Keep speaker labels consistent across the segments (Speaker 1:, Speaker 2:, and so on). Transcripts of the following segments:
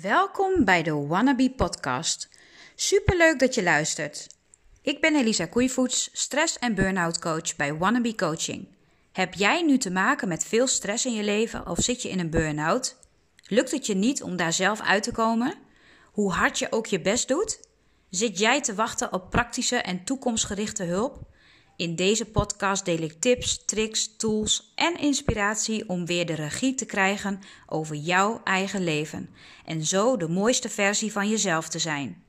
Speaker 1: Welkom bij de Wannabe Podcast. Superleuk dat je luistert. Ik ben Elisa Koeivoets, stress- en burn-out coach bij Wannabe Coaching. Heb jij nu te maken met veel stress in je leven of zit je in een burn-out? Lukt het je niet om daar zelf uit te komen? Hoe hard je ook je best doet? Zit jij te wachten op praktische en toekomstgerichte hulp? In deze podcast deel ik tips, tricks, tools en inspiratie om weer de regie te krijgen over jouw eigen leven en zo de mooiste versie van jezelf te zijn.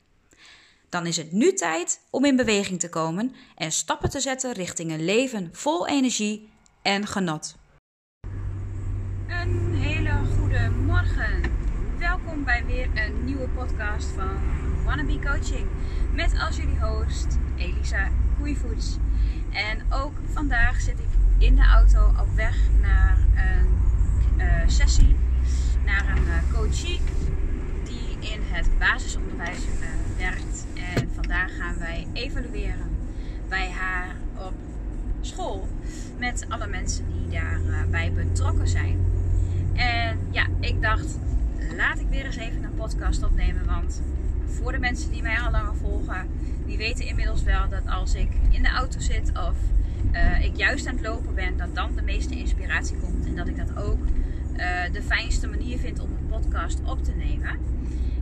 Speaker 1: Dan is het nu tijd om in beweging te komen en stappen te zetten richting een leven vol energie en genot. Een hele goede morgen. Welkom bij weer een nieuwe podcast van Wannabe Coaching met als jullie host Elisa Koeivoets. En ook vandaag zit ik in de auto op weg naar een uh, sessie, naar een uh, coachie die in het basisonderwijs uh, werkt. En vandaag gaan wij evalueren bij haar op school met alle mensen die daarbij betrokken zijn. En ja, ik dacht, laat ik weer eens even een podcast opnemen, want voor de mensen die mij al langer volgen, die weten inmiddels wel dat als ik in de auto zit of uh, ik juist aan het lopen ben, dat dan de meeste inspiratie komt. En dat ik dat ook uh, de fijnste manier vind om een podcast op te nemen.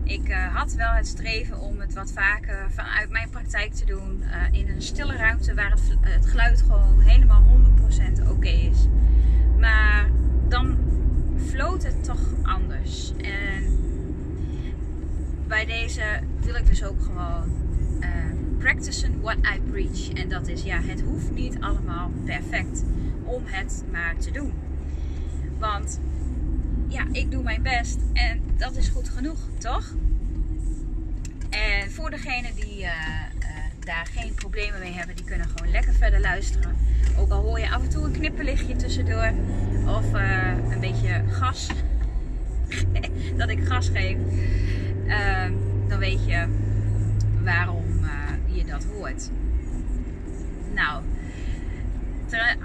Speaker 1: Ik uh, had wel het streven om het wat vaker vanuit mijn praktijk te doen. in een stille ruimte waar het, geluid gewoon helemaal 100% oké is. Maar dan floot het toch anders. En bij deze wil ik dus ook gewoon uh, practicen what I preach. En dat is, ja, het hoeft niet allemaal perfect om het maar te doen. Want ja, ik doe mijn best en dat is goed genoeg, toch? En voor degenen die uh, uh, daar geen problemen mee hebben, die kunnen gewoon lekker verder luisteren. Ook al hoor je af en toe een knipperlichtje tussendoor of een beetje gas, dat ik gas geef. Uh, dan weet je waarom uh, je dat hoort. Nou,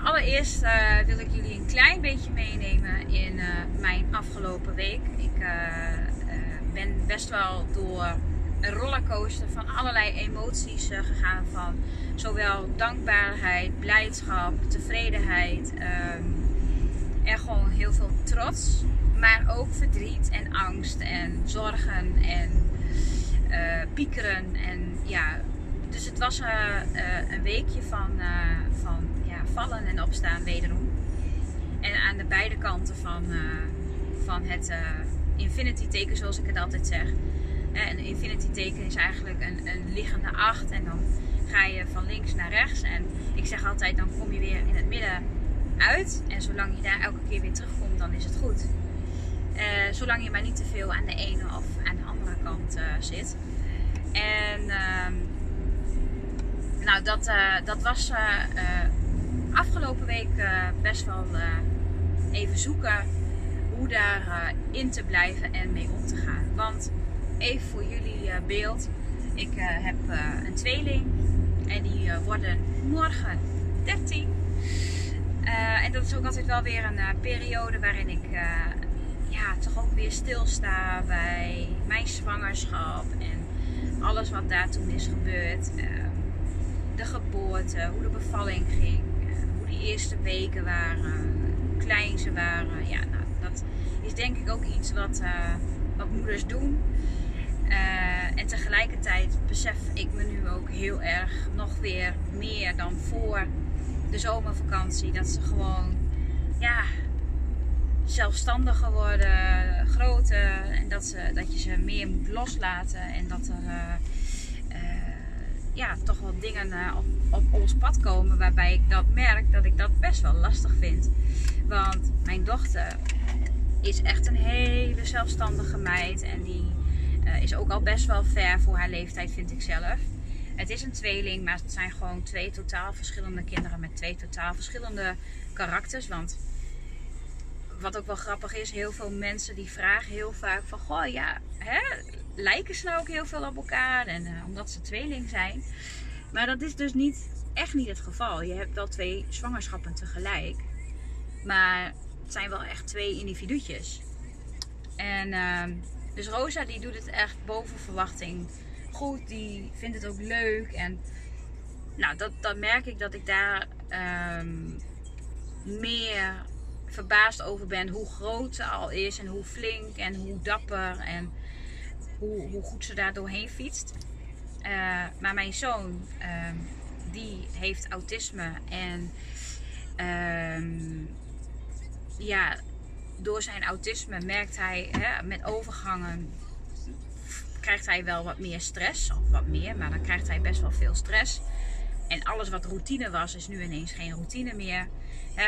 Speaker 1: allereerst uh, wil ik jullie een klein beetje meenemen in uh, mijn afgelopen week. Ik ben best wel door een rollercoaster van allerlei emoties gegaan. Van zowel dankbaarheid, blijdschap, tevredenheid. en gewoon heel veel trots maar ook verdriet en angst en zorgen en uh, piekeren. En ja, dus het was uh, uh, een weekje van, van ja, vallen en opstaan wederom. En aan de beide kanten van, van het infinity teken, zoals ik het altijd zeg. een infinity teken is eigenlijk een, een liggende acht. En dan ga je van links naar rechts. En ik zeg altijd, dan kom je weer in het midden uit. En zolang je daar elke keer weer terugkomt, dan is het goed. Zolang je maar niet te veel aan de ene of aan de andere kant uh, zit. En uh, nou, dat, uh, dat was afgelopen week best wel even zoeken hoe daar in te blijven en mee om te gaan. Want even voor jullie beeld. Ik heb een tweeling en die worden morgen 13. en dat is ook altijd wel weer een periode waarin ik ja, toch ook weer stilsta bij mijn zwangerschap en alles wat daar toen is gebeurd. Ehm, de geboorte, hoe de bevalling ging, eh, hoe die eerste weken waren, hoe klein ze waren. Ja, nou, dat is denk ik ook iets wat, uh, wat moeders doen. Uh, en tegelijkertijd besef ik me nu ook heel erg nog weer meer dan voor de zomervakantie. Dat ze gewoon ja, zelfstandiger worden, groter. En dat, ze, dat je ze meer moet loslaten. En dat er uh, uh, ja, toch wel dingen uh, op, op ons pad komen waarbij ik dat merk dat ik dat best wel lastig vind. Want mijn dochter is echt een hele zelfstandige meid. En die is ook al best wel ver voor haar leeftijd, vind ik zelf. Het is een tweeling, maar het zijn gewoon twee totaal verschillende kinderen met twee totaal verschillende karakters. Want wat ook wel grappig is, heel veel mensen die vragen heel vaak van, goh ja, hè, lijken ze nou ook heel veel op elkaar? En uh, omdat ze tweeling zijn. Maar dat is dus niet, echt niet het geval. Je hebt wel twee zwangerschappen tegelijk. Maar het zijn wel echt twee individuutjes. En uh, Dus Rosa die doet het echt boven verwachting goed. Die vindt het ook leuk. En nou, dat, dat merk ik dat ik daar ehm, meer verbaasd over ben hoe groot ze al is en hoe flink en hoe dapper en hoe, hoe goed ze daar doorheen fietst. Uh, maar mijn zoon, ehm, die heeft autisme en ehm, ja, door zijn autisme merkt hij hè, met overgangen krijgt hij wel wat meer stress, of wat meer, maar dan krijgt hij best wel veel stress. En alles wat routine was, is nu ineens geen routine meer.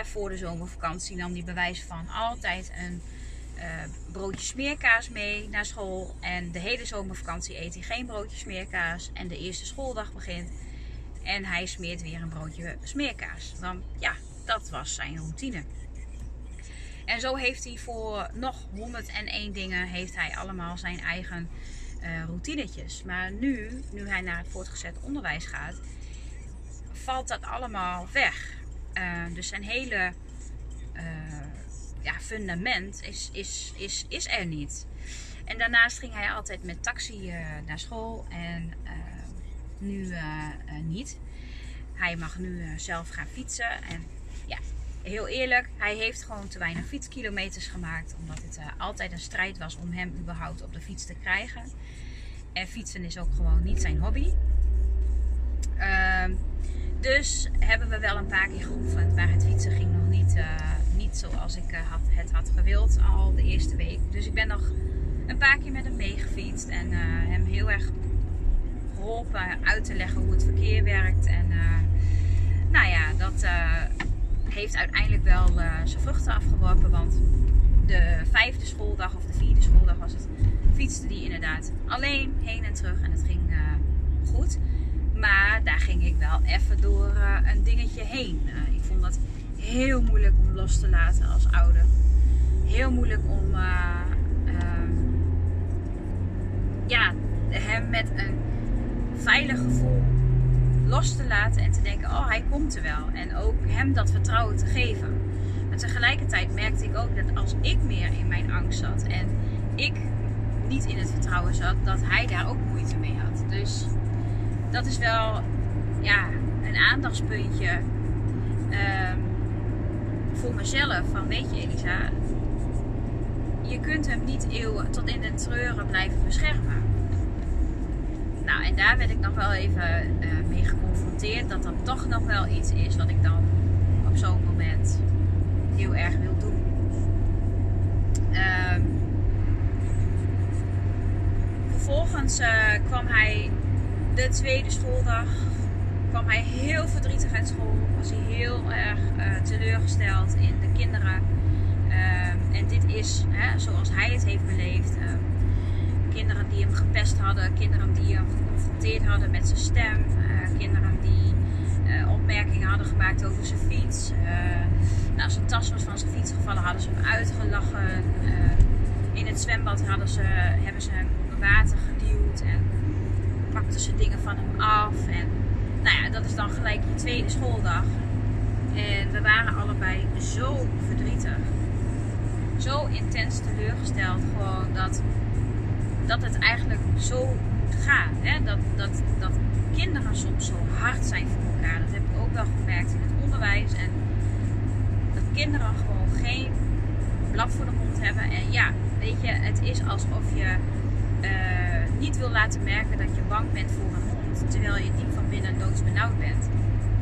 Speaker 1: voor de zomervakantie nam hij bewijs van altijd een uh, broodje smeerkaas mee naar school. En de hele zomervakantie eet hij geen broodje smeerkaas. En de eerste schooldag begint. En hij smeert weer een broodje smeerkaas. Dan ja, dat was zijn routine. En zo heeft hij voor nog 101 dingen heeft hij allemaal zijn eigen uh, routinetjes. Maar nu, nu hij naar het voortgezet onderwijs gaat, valt dat allemaal weg. Uh, dus zijn hele uh, ja, fundament is, is, is, is er niet. En daarnaast ging hij altijd met taxi naar school en nu niet. Hij mag nu zelf gaan fietsen en ja, heel eerlijk, hij heeft gewoon te weinig fietskilometers gemaakt. Omdat het altijd een strijd was om hem überhaupt op de fiets te krijgen. En fietsen is ook gewoon niet zijn hobby. Uh, dus hebben we wel een paar keer geoefend. Maar het fietsen ging nog niet, uh, niet zoals ik uh, had, het had gewild al de eerste week. Dus ik ben nog een paar keer met hem meegefietst. En hem heel erg geholpen uit te leggen hoe het verkeer werkt. En nou ja, dat heeft uiteindelijk wel zijn vruchten afgeworpen. Want de vijfde schooldag of de vierde schooldag was het, fietste die inderdaad alleen heen en terug. En het ging goed. Maar daar ging ik wel even door uh, een dingetje heen. ik vond dat heel moeilijk om los te laten als ouder. Heel moeilijk om ehm, ja, hem met een veilig gevoel los te laten en te denken, oh hij komt er wel. En ook hem dat vertrouwen te geven. Maar tegelijkertijd merkte ik ook dat als ik meer in mijn angst zat en ik niet in het vertrouwen zat, dat hij daar ook moeite mee had. Dus dat is wel ja, een aandachtspuntje um, voor mezelf. Van weet je Elisa, je kunt hem niet eeuwen tot in de treuren blijven beschermen. Nou, en daar werd ik nog wel even uh, mee geconfronteerd. Dat dat toch nog wel iets is wat ik dan op zo'n moment heel erg wil doen. Um, vervolgens uh, kwam hij de tweede schooldag. Kwam hij heel verdrietig uit school. Was hij heel erg uh, teleurgesteld in de kinderen. Um, en dit is hè, zoals hij het heeft beleefd. Uh, kinderen die hem gepest hadden, kinderen die hem geconfronteerd hadden met zijn stem, uh, kinderen die uh, opmerkingen hadden gemaakt over zijn fiets. Nou, zijn tas was van zijn fiets gevallen, hadden ze hem uitgelachen. in het zwembad hadden ze, hebben ze hem onder water geduwd en pakten ze dingen van hem af. En nou ja, dat is dan gelijk je tweede schooldag. En we waren allebei zo verdrietig. Zo intens teleurgesteld gewoon dat dat het eigenlijk zo gaan. Hè? Dat, dat, dat kinderen soms zo hard zijn voor elkaar. Dat heb ik ook wel gemerkt in het onderwijs. En dat kinderen gewoon geen blad voor de mond hebben. En ja, weet je, het is alsof je uh, niet wil laten merken dat je bang bent voor een hond. Terwijl je diep van binnen doodsbenauwd bent.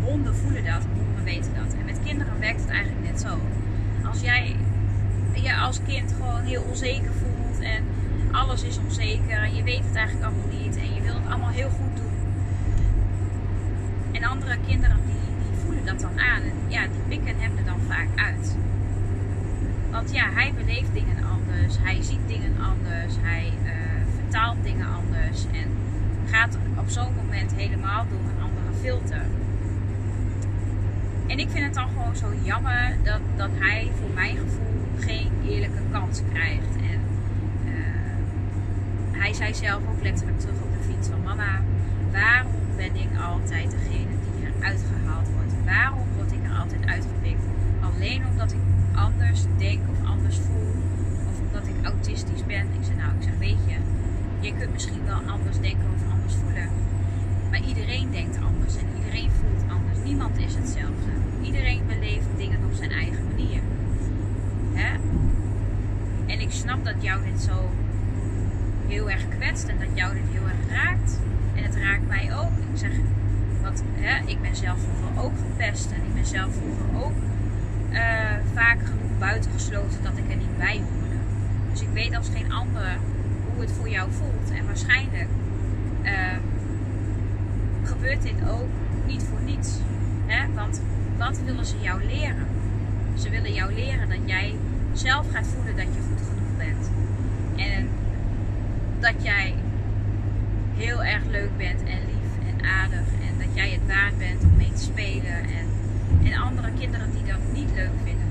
Speaker 1: Honden voelen dat, honden weten dat. En met kinderen werkt het eigenlijk net zo. Als jij je als kind gewoon heel onzeker voelt en alles is onzeker en je weet het eigenlijk allemaal niet en je wil het allemaal heel goed doen. En andere kinderen die, die voelen dat dan aan en ja, die pikken hem er dan vaak uit. Want ja, hij beleeft dingen anders, hij ziet dingen anders, hij uh, vertaalt dingen anders en gaat op zo'n moment helemaal door een andere filter. En ik vind het dan gewoon zo jammer dat, dat hij voor mijn gevoel geen eerlijke kans krijgt. En hij zei zelf ook letterlijk terug op de fiets van mama, waarom ben ik altijd degene die eruit gehaald wordt? Waarom word ik er altijd uitgepikt? Alleen omdat ik anders denk of anders voel of omdat ik autistisch ben. Ik zei nou, ik zeg weet je kunt misschien wel anders denken of anders voelen. Maar iedereen denkt anders en iedereen voelt anders. Niemand is hetzelfde. Iedereen beleeft dingen op zijn eigen manier. Hè? En ik snap dat jou dit zo heel erg kwetst en dat jou dit heel erg raakt. En het raakt mij ook. Ik zeg, want hè, ik ben zelf vroeger ook gepest en ik ben zelf vroeger ook uh, vaak genoeg buitengesloten dat ik er niet bij hoorde. Dus ik weet als geen ander hoe het voor jou voelt. En waarschijnlijk uh, gebeurt dit ook niet voor niets. Hè? Want wat willen ze jou leren? Ze willen jou leren dat jij zelf gaat voelen dat je goed genoeg bent. En dat jij heel erg leuk bent en lief en aardig. En dat jij het waard bent om mee te spelen. En, en andere kinderen die dat niet leuk vinden,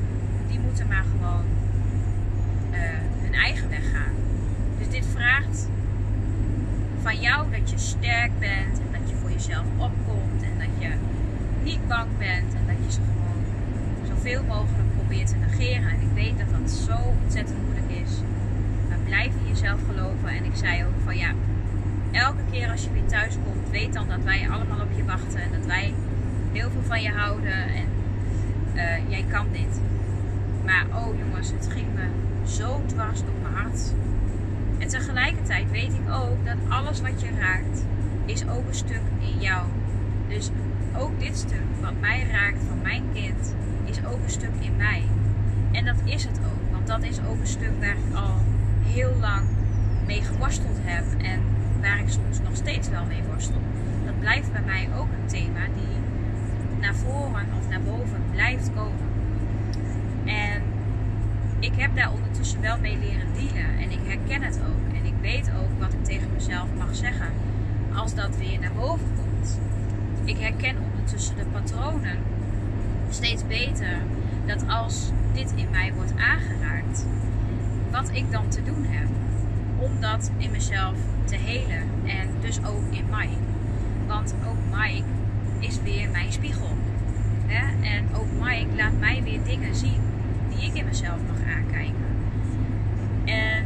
Speaker 1: die moeten maar gewoon uh, hun eigen weg gaan. Dit vraagt van jou dat je sterk bent en dat je voor jezelf opkomt en dat je niet bang bent en dat je ze gewoon zoveel mogelijk probeert te negeren. En ik weet dat dat zo ontzettend moeilijk is. Maar blijf in jezelf geloven. En ik zei ook van ja, elke keer als je weer thuis komt, weet dan dat wij allemaal op je wachten en dat wij heel veel van je houden en uh, jij kan dit. Maar oh jongens, het ging me zo dwars door mijn hart. En tegelijkertijd weet ik ook dat alles wat je raakt, is ook een stuk in jou. Dus ook dit stuk wat mij raakt van mijn kind, is ook een stuk in mij. En dat is het ook, want dat is ook een stuk waar ik al heel lang mee geworsteld heb en waar ik soms nog steeds wel mee worstel. Dat blijft bij mij ook een thema die naar voren of naar boven blijft komen. En ik heb daar ondertussen wel mee leren dealen en ik herken het ook. En ik weet ook wat ik tegen mezelf mag zeggen als dat weer naar boven komt. Ik herken ondertussen de patronen steeds beter dat als dit in mij wordt aangeraakt, wat ik dan te doen heb om dat in mezelf te helen. En dus ook in Mike. Want ook Mike is weer mijn spiegel. En ook Mike laat mij weer dingen zien ik in mezelf mag aankijken. En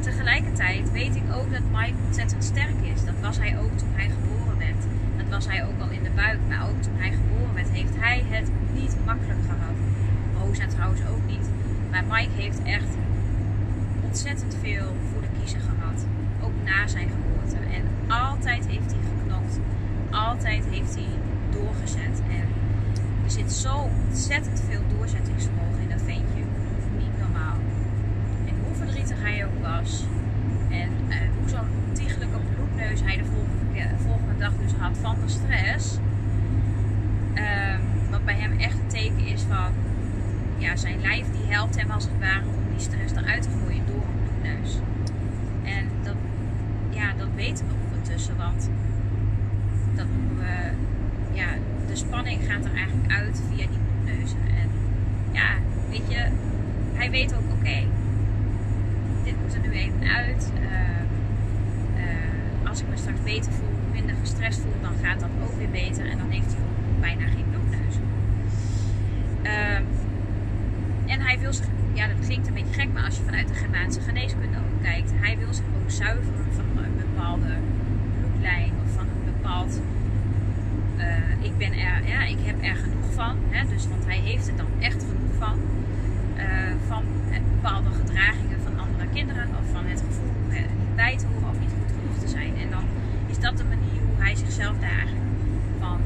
Speaker 1: tegelijkertijd weet ik ook dat Mike ontzettend sterk is. Dat was hij ook toen hij geboren werd. Dat was hij ook al in de buik. Maar ook toen hij geboren werd, heeft hij het niet makkelijk gehad. Rosa trouwens ook niet. Maar Mike heeft echt ontzettend veel voor de kiezer gehad. Ook na zijn geboorte. En altijd heeft hij geknokt. Altijd heeft hij doorgezet. En er zit zo ontzettend veel doorzettingsvermogen in dat ventje. Niet normaal. En hoe verdrietig hij ook was. En uh, hoe zo'n ontiegelijke bloedneus hij de volgende, had van de stress. Um, wat bij hem echt een teken is van ja, zijn lijf die helpt hem als het ware om die stress eruit te gooien door een bloedneus. En dat, ja, dat weten we ondertussen, want dat we, ja, de spanning gaat er eigenlijk uit via die bloedneuzen. En ja, weet je, hij weet ook, oké, dit moet er nu even uit. Uh, uh, als ik me straks beter voel, minder gestrest voel, dan gaat dat ook weer beter. En dan heeft hij bijna geen bloedneus. Uh, en hij wil zich, ja dat klinkt een beetje gek, maar als je vanuit de Germaanse geneeskunde ook kijkt, hij wil zich ook zuiveren van een bepaalde bloedlijn of van een bepaald. Uh, ik ben er, ja, ik heb er genoeg van, hè, dus, want hij heeft er dan echt genoeg van. Uh, van bepaalde gedragingen van andere kinderen of van het gevoel niet bij te horen of niet goed genoeg te zijn. En dan is dat de manier hoe hij zichzelf daar eigenlijk van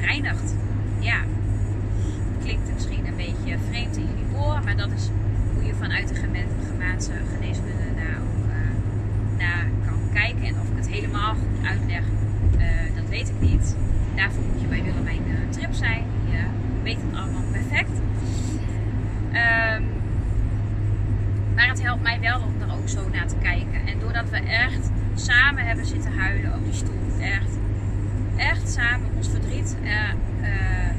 Speaker 1: reinigt. Ja, klinkt misschien een beetje vreemd in jullie oren, maar dat is hoe je vanuit de Gemaanse geneeskunde daar ook uh, naar kan kijken. En of ik het helemaal goed uitleg, uh, dat weet ik niet. Daarvoor moet je bij Willemijn Trip zijn. Je weet het allemaal perfect. Um, maar het helpt mij wel om er ook zo naar te kijken. En doordat we samen hebben zitten huilen op die stoel, echt, echt samen ons verdriet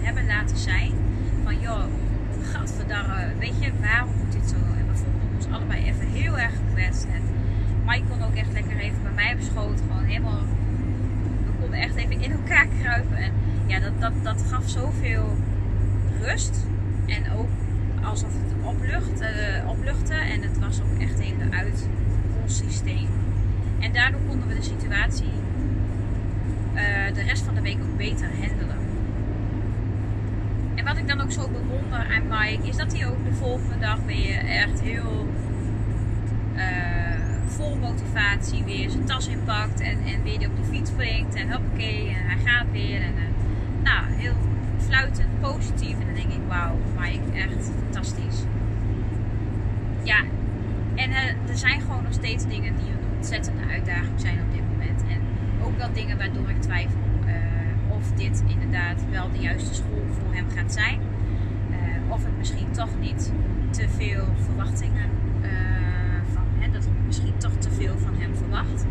Speaker 1: hebben laten zijn van joh, gadverdarre, weet je, waarom moet dit zo? En we vonden ons allebei even heel erg gekwetst. En Mike kon ook echt lekker even bij mij op schoot, gewoon helemaal, we konden echt even in elkaar kruipen. En ja, dat, dat, dat gaf zoveel rust. En ook alsof het oplucht, uh, opluchtte. En het was ook echt helemaal uit ons systeem. En daardoor konden we de situatie uh, de rest van de week ook beter handelen. En wat ik dan ook zo bewonder aan Mike is dat hij ook de volgende dag weer echt heel uh, vol motivatie weer zijn tas inpakt en, en weer op de fiets springt en hoppakee en hij gaat weer. En, uh, nou, heel fluitend, positief. En dan denk ik, wauw, Mike, echt fantastisch. Ja, en er zijn gewoon nog steeds dingen die ontzettende uitdaging zijn op dit moment. En ook wel dingen waardoor ik twijfel uh, of dit inderdaad wel de juiste school voor hem gaat zijn. Uh, of het misschien toch niet te veel verwachtingen van, hè, dat ik misschien toch te veel van hem verwacht.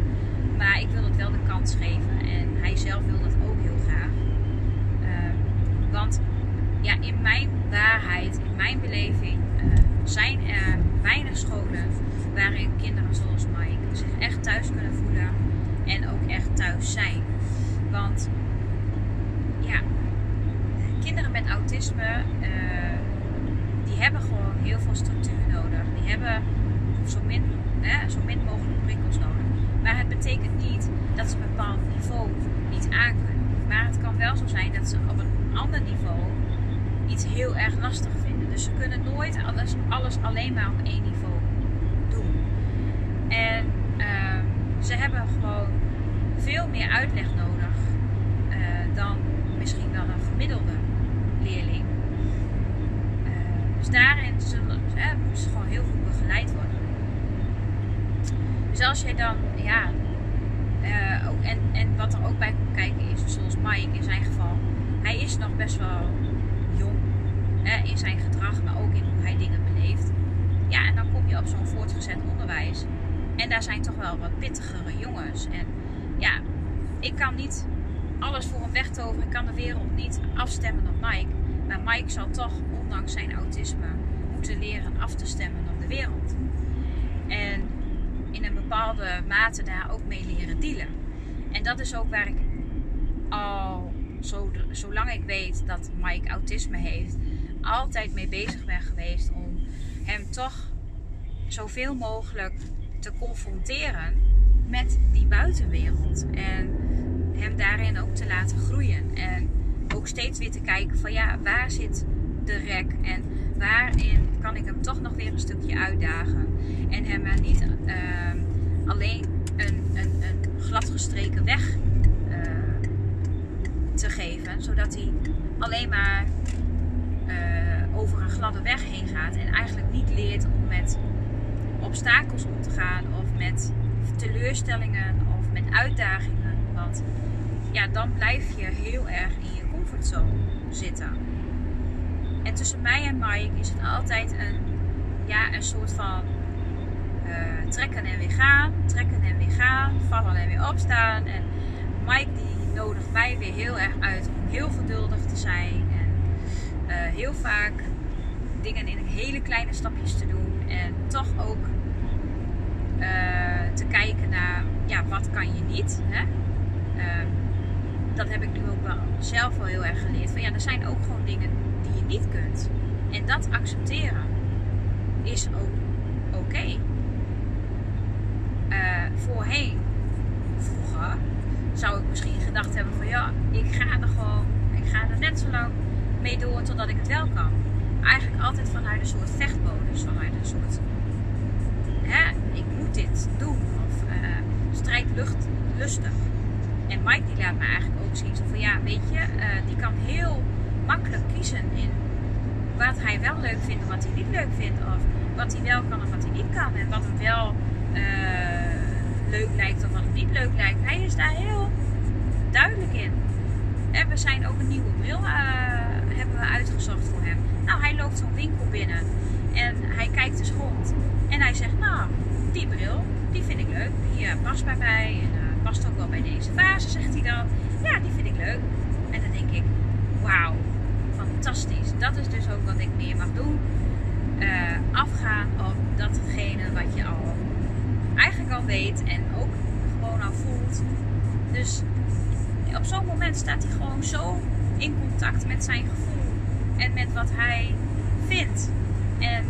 Speaker 1: Maar ik wil het wel de kans geven en hij zelf wil dat ook heel graag. want ja, in mijn waarheid, in mijn beleving, zijn er weinig scholen waarin kinderen zoals Zich echt thuis kunnen voelen en ook echt thuis zijn. Want ja, kinderen met autisme, uh, die hebben gewoon heel veel structuur nodig. Die hebben zo min, hè, zo min mogelijk prikkels nodig. Maar het betekent niet dat ze een bepaald niveau niet aankunnen. Maar het kan wel zo zijn dat ze op een ander niveau iets heel erg lastig vinden. Dus ze kunnen nooit alles, alles alleen maar op één niveau doen. En uh, ze hebben gewoon veel meer uitleg nodig uh, dan misschien wel een gemiddelde leerling. Uh, dus daarin zullen ze gewoon heel goed begeleid worden. Dus als jij dan, ja, uh, ook, en, en wat er ook bij komt kijken is, zoals Mike in zijn geval, hij is nog best wel jong in zijn gedrag, maar ook in hoe hij dingen beleeft. Ja, en dan kom je op zo'n voortgezet onderwijs. En daar zijn toch wel wat pittigere jongens. En ja, ik kan niet alles voor hem wegtoveren. Ik kan de wereld niet afstemmen op Mike. Maar Mike zal toch, ondanks zijn autisme, moeten leren af te stemmen op de wereld. En in een bepaalde mate daar ook mee leren dealen. En dat is ook waar ik al, zo, zolang ik weet dat Mike autisme heeft, altijd mee bezig ben geweest om hem toch zoveel mogelijk te confronteren met die buitenwereld. En hem daarin ook te laten groeien. En ook steeds weer te kijken van ja, waar zit de rek en waarin kan ik hem toch nog weer een stukje uitdagen. En hem maar niet uh, alleen een, een, een gladgestreken weg uh, te geven, zodat hij alleen maar uh, over een gladde weg heen gaat en eigenlijk niet leert om met obstakels om te gaan of met teleurstellingen of met uitdagingen. Want ja, dan blijf je heel erg in je comfortzone zitten. En tussen mij en Mike is het altijd een, ja, een soort van uh, trekken en weer gaan, trekken en weer gaan, vallen en weer opstaan. En Mike die nodigt mij weer heel erg uit om heel geduldig te zijn en uh, heel vaak dingen in hele kleine stapjes te doen en toch ook uh, te kijken naar ja, wat kan je niet. Hè? Uh, dat heb ik nu ook wel zelf wel heel erg geleerd. Van ja, er zijn ook gewoon dingen die je niet kunt. En dat accepteren is ook oké. Uh, voorheen, vroeger, zou ik misschien gedacht hebben van ja, ik ga er gewoon, ik ga er net zo lang mee door totdat ik het wel kan. Eigenlijk altijd vanuit een soort vechtmodus, vanuit een soort ik moet dit doen. Of uh, strijdlustig. En Mike die laat me eigenlijk ook zien. Zo van ja, weet je, uh, die kan heel makkelijk kiezen in wat hij wel leuk vindt en wat hij niet leuk vindt. Of wat hij wel kan en wat hij niet kan. En wat hem wel uh, leuk lijkt of wat hem niet leuk lijkt. Hij is daar heel duidelijk in. En we zijn ook een nieuwe bril hebben we uitgezocht voor hem. Nou, hij loopt zo'n winkel binnen en hij kijkt eens rond. En hij zegt, nou, die bril, die vind ik leuk. Die uh, past bij mij en uh, past ook wel bij deze fase, zegt hij dan. Ja, die vind ik leuk. En dan denk ik, wauw, fantastisch. Dat is dus ook wat ik meer mag doen. Uh, afgaan op datgene wat je al eigenlijk al weet en ook gewoon al voelt. Dus op zo'n moment staat hij gewoon zo in contact met zijn gevoel en met wat hij vindt. En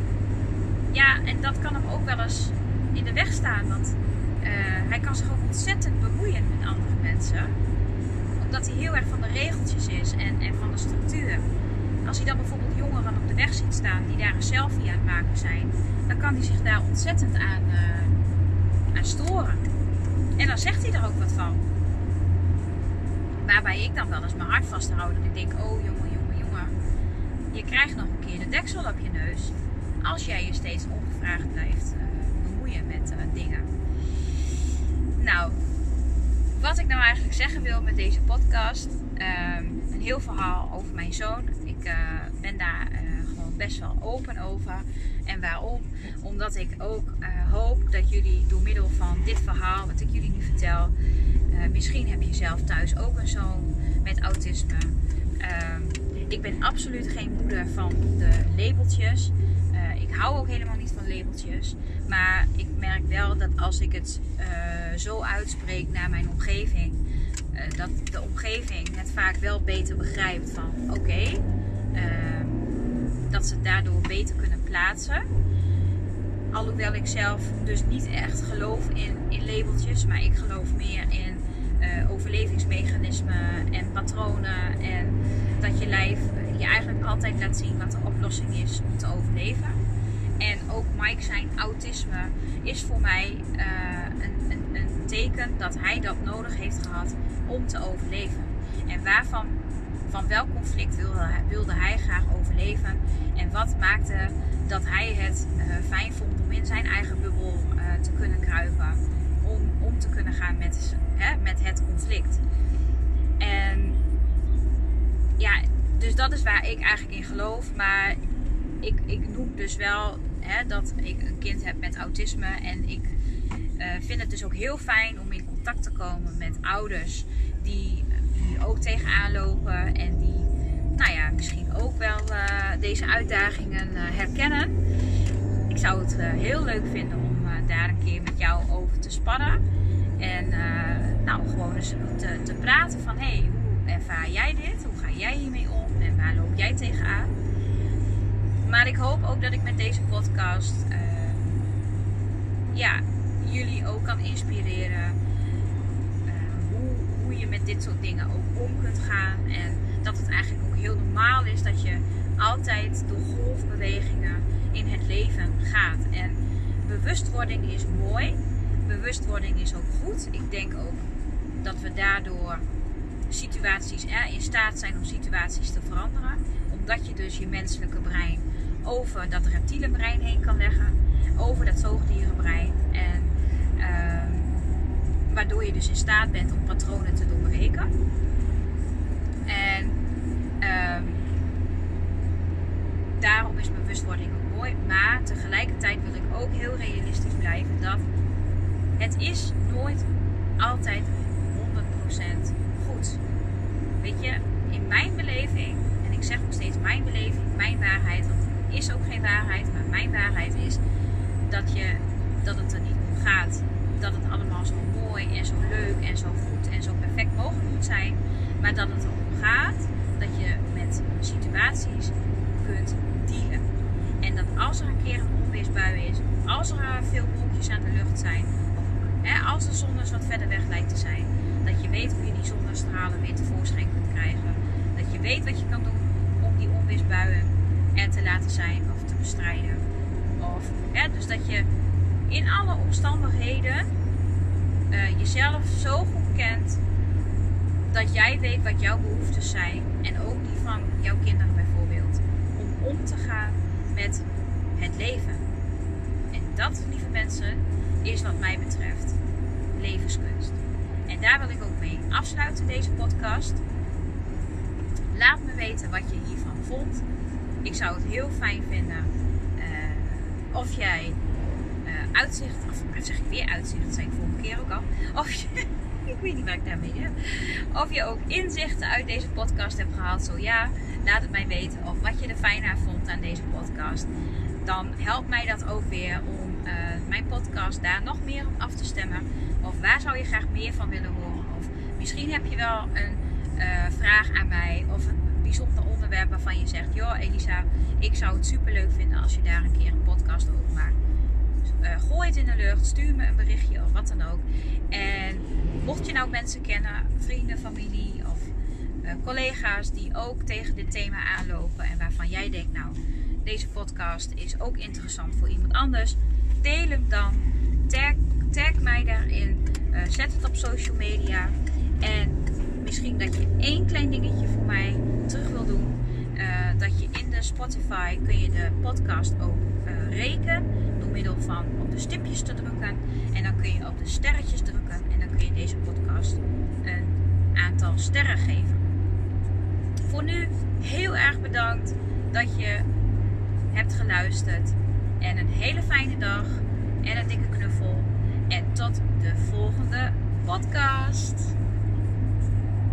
Speaker 1: ja, en dat kan hem ook wel eens in de weg staan. Want eh, hij kan zich ook ontzettend bemoeien met andere mensen. Omdat hij heel erg van de regeltjes is en, en van de structuur. Als hij dan bijvoorbeeld jongeren op de weg ziet staan die daar een selfie aan het maken zijn, dan kan hij zich daar ontzettend aan, uh, aan storen. En dan zegt hij er ook wat van. Waarbij ik dan wel eens mijn hart vasthoud. En ik denk, oh jongen, jongen, jongen. Je krijgt nog een keer de deksel op je neus. Als jij je steeds ongevraagd blijft uh, bemoeien met uh, dingen. Nou, wat ik nou eigenlijk zeggen wil met deze podcast. Um, een heel verhaal over mijn zoon. Ik uh, ben daar gewoon best wel open over. En waarom? Omdat ik ook hoop dat jullie door middel van dit verhaal, wat ik jullie nu vertel, misschien heb je zelf thuis ook een zoon met autisme. Uh, ik ben absoluut geen moeder van de labeltjes. Ik hou ook helemaal niet van labeltjes. Maar ik merk wel dat als ik het uh, zo uitspreek naar mijn omgeving, dat de omgeving het vaak wel beter begrijpt van oké, ehm, dat ze het daardoor beter kunnen plaatsen. Alhoewel ik zelf dus niet echt geloof in, in labeltjes, maar ik geloof meer in uh, overlevingsmechanismen en patronen. En dat je lijf je eigenlijk altijd laat zien wat de oplossing is om te overleven. Ook Mike zijn autisme is voor mij uh, een, een, een, teken dat hij dat nodig heeft gehad om te overleven. En waarvan, van welk conflict wilde, wilde hij graag overleven? En wat maakte dat hij het uh, fijn vond om in zijn eigen bubbel uh, te kunnen kruipen? Om om te kunnen gaan met, hè, met het conflict. En ja, dus dat is waar ik eigenlijk in geloof. Maar ik, ik noem dus wel hè, dat ik een kind heb met autisme. En ik uh, vind het dus ook heel fijn om in contact te komen met ouders die hier ook tegenaan lopen. En die, nou ja, misschien ook wel uh, deze uitdagingen uh, herkennen. Ik zou het heel leuk vinden om daar een keer met jou over te spannen. En nou, gewoon eens te, te praten van, hé, hey, hoe ervaar jij dit? Hoe ga jij hiermee om? En waar loop jij tegenaan? Maar ik hoop ook dat ik met deze podcast uh, ja, jullie ook kan inspireren. Uh, hoe, hoe je met dit soort dingen ook om kunt gaan. En dat het eigenlijk ook heel normaal is dat je altijd door golfbewegingen in het leven gaat. En bewustwording is mooi. Bewustwording is ook goed. Ik denk ook dat we daardoor situaties er in staat zijn om situaties te veranderen. Omdat je dus je menselijke brein over dat reptiele brein heen kan leggen. Over dat zoogdierenbrein. En uh, waardoor je dus in staat bent om patronen te doorbreken. En uh, daarom is bewustwording ook mooi. Maar tegelijkertijd wil ik ook heel realistisch blijven dat het is nooit altijd 100% goed. Weet je, in mijn beleving, en ik zeg nog steeds mijn beleving, mijn waarheid, want het is ook waarheid, maar mijn waarheid is dat, je, dat het er niet om gaat dat het allemaal zo mooi en zo leuk en zo goed en zo perfect mogelijk moet zijn, maar dat het erom gaat dat je met situaties kunt dealen. En dat als er een keer een onweersbui is, als er veel wolkjes aan de lucht zijn, of hè, als de zon dus wat verder weg lijkt te zijn, dat je weet hoe je die zonnestralen weer tevoorschijn kunt krijgen. Dat je weet wat je kan doen om die onweersbuien er te laten zijn bestrijden. Of, hè, dus dat je in alle omstandigheden uh, jezelf zo goed kent dat jij weet wat jouw behoeftes zijn. En ook die van jouw kinderen bijvoorbeeld. Om om te gaan met het leven. En dat, lieve mensen, is wat mij betreft levenskunst. En daar wil ik ook mee afsluiten deze podcast. Laat me weten wat je hiervan vond. Ik zou het heel fijn vinden uh, of jij uh, uitzicht, of zeg ik weer uitzicht, dat zei ik vorige keer ook al. Of je, ik weet niet waar ik daarmee heb. Of je ook inzichten uit deze podcast hebt gehaald. Zo ja, laat het mij weten. Of wat je er fijn aan vond aan deze podcast. Dan helpt mij dat ook weer om uh, mijn podcast daar nog meer op af te stemmen. Of waar zou je graag meer van willen horen? Of misschien heb je wel een vraag aan mij. Of bijzonder onderwerp waarvan je zegt: Joh, Elisa, ik zou het super leuk vinden als je daar een keer een podcast over maakt. uh, gooi het in de lucht, stuur me een berichtje of wat dan ook. En mocht je nou mensen kennen, vrienden, familie of uh, collega's die ook tegen dit thema aanlopen en waarvan jij denkt, nou, deze podcast is ook interessant voor iemand anders, deel hem dan. Tag, tag mij daarin. Uh, zet het op social media. En misschien dat je één klein dingetje voor mij terug wil doen. Uh, dat je in de Spotify kun je de podcast ook uh, rekenen door middel van op de stipjes te drukken. En dan kun je op de sterretjes drukken en dan kun je deze podcast een aantal sterren geven. Voor nu heel erg bedankt dat je hebt geluisterd. En een hele fijne dag en een dikke knuffel. En tot de volgende podcast.